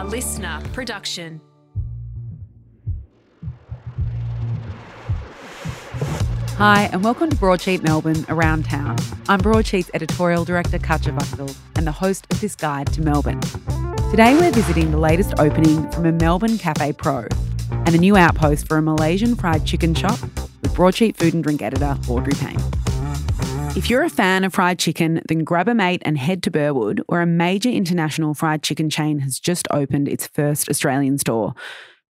A LiSTNR production. Hi, and welcome to Broadsheet Melbourne Around Town. I'm Broadsheet's editorial director, Katya Wachtel, and the host of this guide to Melbourne. Today, we're visiting the latest opening from a Melbourne Cafe Pro and a new outpost for a Malaysian fried chicken shop with Broadsheet food and drink editor, Audrey Payne. If you're a fan of fried chicken, then grab a mate and head to Burwood, where a major international fried chicken chain has just opened its first Australian store.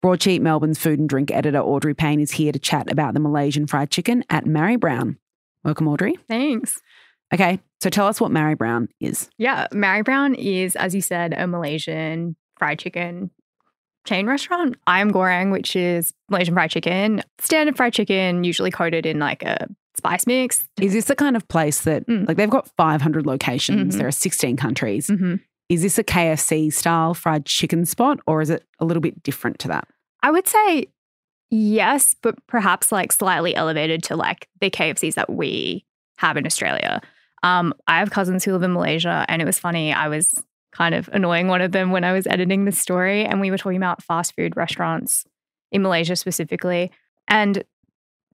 Broadsheet Melbourne's food and drink editor Audrey Payne is here to chat about the Malaysian fried chicken at Marrybrown. Welcome, Audrey. Thanks. Okay, so tell us what Marrybrown is. Yeah, Marrybrown is, as you said, a Malaysian fried chicken chain restaurant. Ayam Goreng, which is Malaysian fried chicken, standard fried chicken, usually coated in like a spice mix. Is this the kind of place that, Mm. like, they've got 500 locations, Mhm. there are 16 countries. hmm Is this a KFC style fried chicken spot, or is it a little bit different to that? I would say yes, but perhaps like slightly elevated to like the KFCs that we have in Australia. Um, I have cousins who live in Malaysia, and it was funny. I was kind of annoying one of them when I was editing the story, and we were talking about fast food restaurants in Malaysia specifically. And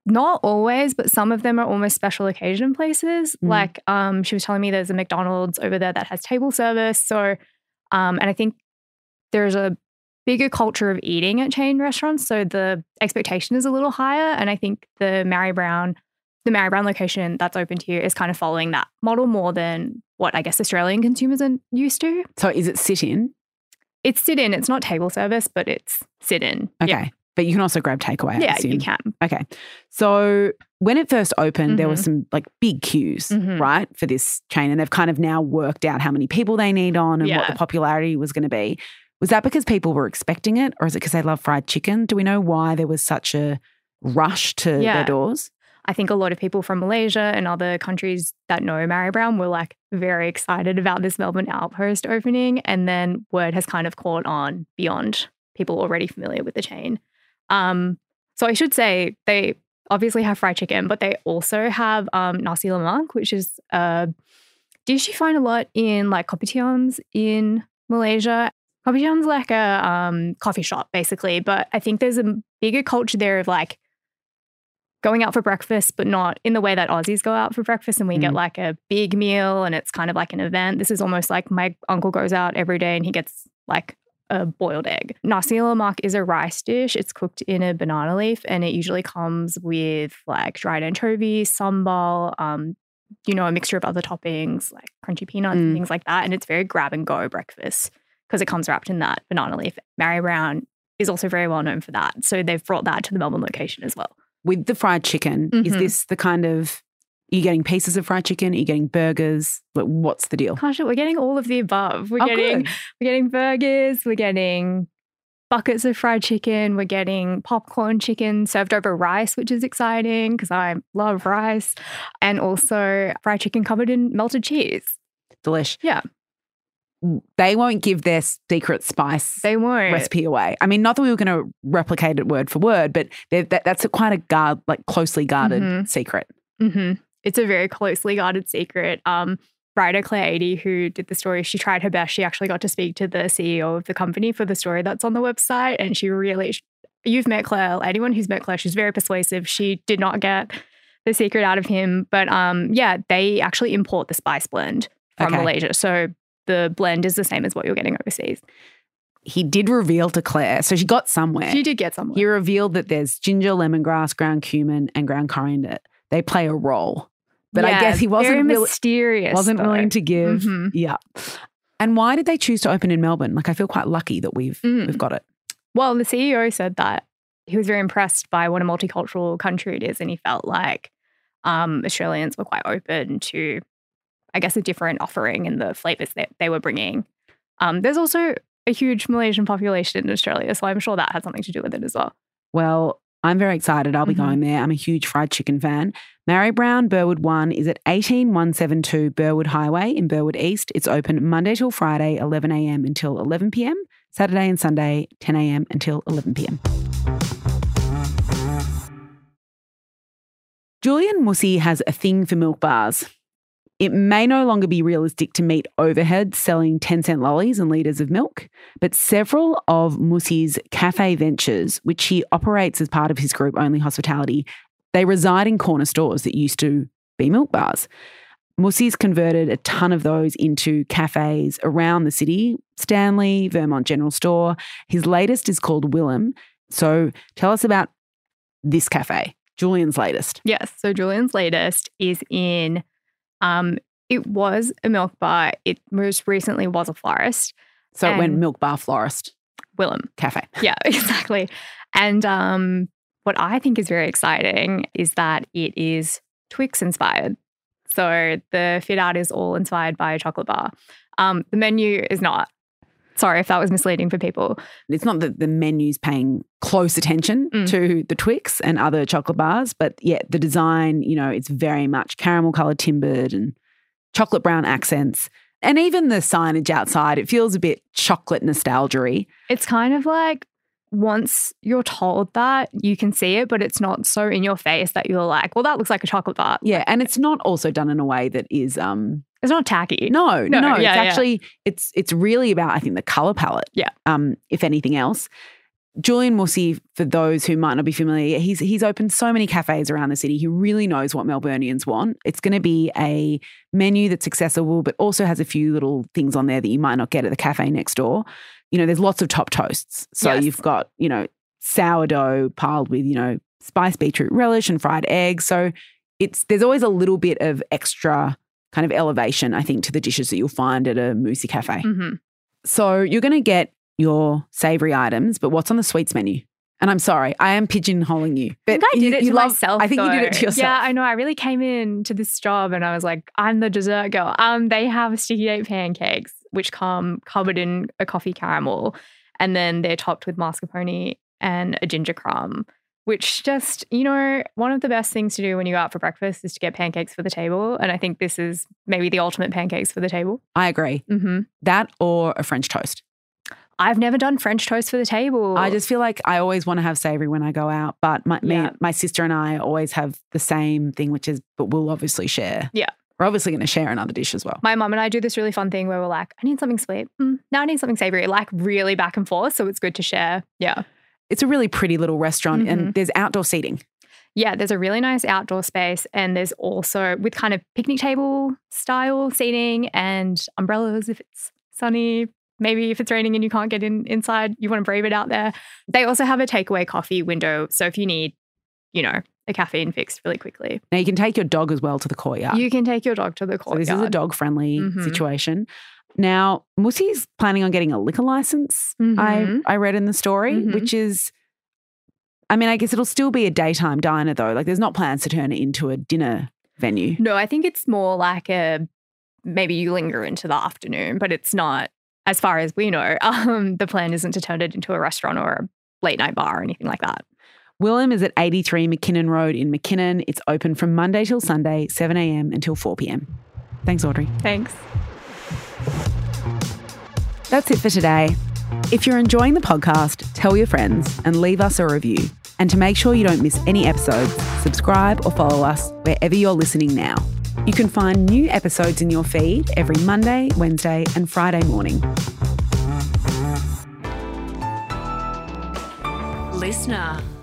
not always, but some of them are almost special occasion places. Mm. Like um, she was telling me there's a McDonald's over there that has table service. So, um, and I think there's a bigger culture of eating at chain restaurants. So the expectation is a little higher. And I think the Marrybrown, the Marrybrown location that's opened here is kind of following that model more than what I guess Australian consumers are used to. So is it sit in? It's sit in, it's not table service, but it's sit in. Okay. But you can also grab takeaway. I Yeah, you can. Okay. So when it first opened, there were Mhm. some like big queues, Mhm. right, for this chain. And they've kind of now worked out how many people they need on and what the popularity was going to be. Was that because people were expecting it or is it because they love fried chicken? Do we know why there was such a rush to their doors? I think a lot of people from Malaysia and other countries that know Marrybrown were like very excited about this Melbourne outpost opening. And then word has kind of caught on beyond people already familiar with the chain. Um, so I should say they obviously have fried chicken, but they also have um, nasi lemak, which is a dish you find a lot in like kopitiams in Malaysia. Kopitiam's like a um, coffee shop basically, but I think there's a bigger culture there of like going out for breakfast, but not in the way that Aussies go out for breakfast and we get Mm. like a big meal and it's kind of like an event. This is almost like my uncle goes out every day and he gets like a boiled egg. Nasi lemak is a rice dish. It's cooked in a banana leaf and it usually comes with like dried anchovies, sambal, um, you know, a mixture of other toppings like crunchy peanuts Mm. and things like that. And it's very grab and go breakfast because it comes wrapped in that banana leaf. Marrybrown is also very well known for that. So they've brought that to the Melbourne location as well. With the fried chicken, is Mhm. this the kind of, are you getting pieces of fried chicken? Are you getting burgers? Like, What's the deal? Gosh, we're getting all of the above. We're Oh, getting good. we're getting burgers, we're getting buckets of fried chicken, we're getting popcorn chicken served over rice, which is exciting because I love rice, and also fried chicken covered in melted cheese. Delish. Yeah. They won't give their secret spice They won't. recipe away. I mean, not that we were going to replicate it word for word, but that, that's a quite a guard, like closely guarded Mhm. secret. hmm It's a very closely guarded secret. Um, writer Claire Adey, who did the story, she tried her best. She actually got to speak to the CEO of the company for the story that's on the website, and she really. You've met Claire. Anyone who's met Claire, she's very persuasive. She did not get the secret out of him, but um, yeah, they actually import the spice blend from Okay. Malaysia, so the blend is the same as what you're getting overseas. He did reveal to Claire, so she got somewhere. She did get somewhere. He revealed that there's ginger, lemongrass, ground cumin, and ground coriander. They play a role, but I guess he wasn't really, mysterious. wasn't though. willing to give. Mhm. Yeah. And why did they choose to open in Melbourne? Like, I feel quite lucky that we've Mm. we've got it. Well, the CEO said that he was very impressed by what a multicultural country it is, and he felt like um, Australians were quite open to, I guess, a different offering and the flavors that they were bringing. Um, there's also a huge Malaysian population in Australia, so I'm sure that had something to do with it as well. Well, I'm very excited. I'll be Mhm. going there. I'm a huge fried chicken fan. Marrybrown Burwood 1 is at 18172 Burwood Highway in Burwood East. It's open Monday till Friday, 11 a.m. until 11 p.m., Saturday and Sunday, 10 a.m. until 11 p.m. Julian Moussi has a thing for milk bars. It may no longer be realistic to meet overhead selling 10 cent lollies and litres of milk, but several of Moussi's cafe ventures, which he operates as part of his group Only Hospitality, they reside in corner stores that used to be milk bars. Moussi's converted a ton of those into cafes around the city Stanley, Vermont General Store. His latest is called Willim. So tell us about this cafe, Julian's latest. Yes. So Julian's latest is in, um, it was a milk bar. It most recently was a florist. So it went Milk Bar Florist Willim. Cafe. Yeah, exactly. And um, what I think is very exciting is that it is Twix inspired. So the fit out is all inspired by a chocolate bar. Um, the menu is not. Sorry if that was misleading for people. It's not that the menu's paying close attention Mm. to the Twix and other chocolate bars, but yeah, the design, you know, it's very much caramel colored timbered and chocolate brown accents. And even the signage outside, it feels a bit chocolate nostalgia It's kind of like once you're told that, you can see it, but it's not so in your face that you're like, well, that looks like a chocolate bar. Yeah, and it's not also done in a way that is um It's not tacky. no, no, No, no. it's yeah, yeah. actually it's it's really about I think the color palette. Yeah. Um, if anything else. Julian Moussi, for those who might not be familiar, he's he's opened so many cafes around the city. He really knows what Melburnians want. It's going to be a menu that's accessible, but also has a few little things on there that you might not get at the cafe next door. You know, there's lots of top toasts. So Yes. you've got, you know, sourdough piled with, you know, spiced beetroot relish and fried eggs. So it's there's always a little bit of extra kind of elevation, I think, to the dishes that you'll find at a Moussi cafe. hmm So you're going to get your savory items, but what's on the sweets menu? And I'm sorry, I am pigeonholing you. I But think I did you, it to love- myself. I think you did it to yourself. Yeah, I know. I really came in to this job and I was like, I'm the dessert girl. Um, they have sticky date pancakes, which come covered in a coffee caramel, and then they're topped with mascarpone and a ginger crumb. Which just, you know, one of the best things to do when you go out for breakfast is to get pancakes for the table. And I think this is maybe the ultimate pancakes for the table. I agree. hmm That or a French toast. I've never done French toast for the table. I just feel like I always want to have savory when I go out, but my me- my sister and I always have the same thing, which is, but we'll obviously share. Yeah. We're obviously going to share another dish as well. my mum and I do this really fun thing where we're like, I need something sweet. Mm, now I need something savory, like really back and forth. So it's good to share. Yeah. It's a really pretty little restaurant Mm-hmm. and there's outdoor seating. Yeah. There's a really nice outdoor space. And there's also with kind of picnic table style seating and umbrellas if it's sunny. Maybe if it's raining and you can't get in inside, you want to brave it out there. They also have a takeaway coffee window. So if you need, you know, a caffeine fix really quickly, Now you can take your dog as well to the courtyard. you can take your dog to the So courtyard. this is a dog friendly Mhm. situation. Now, Moussi's planning on getting a liquor license. Mhm. I I read in the story, Mhm. which is, I mean, I guess it'll still be a daytime diner though. Like, there's not plans to turn it into a dinner venue. No, I think it's more like a maybe you linger into the afternoon, but it's not, as far as we know, um, the plan isn't to turn it into a restaurant or a late night bar or anything like that. Willim is at 83 McKinnon Road in McKinnon. It's open from Monday till Sunday, 7 a.m. until 4 p.m. Thanks, Audrey. Thanks. That's it for today. If you're enjoying the podcast, tell your friends and leave us a review. And to make sure you don't miss any episodes, subscribe or follow us wherever you're listening now. You can find new episodes in your feed every Monday, Wednesday, and Friday morning. LiSTNR.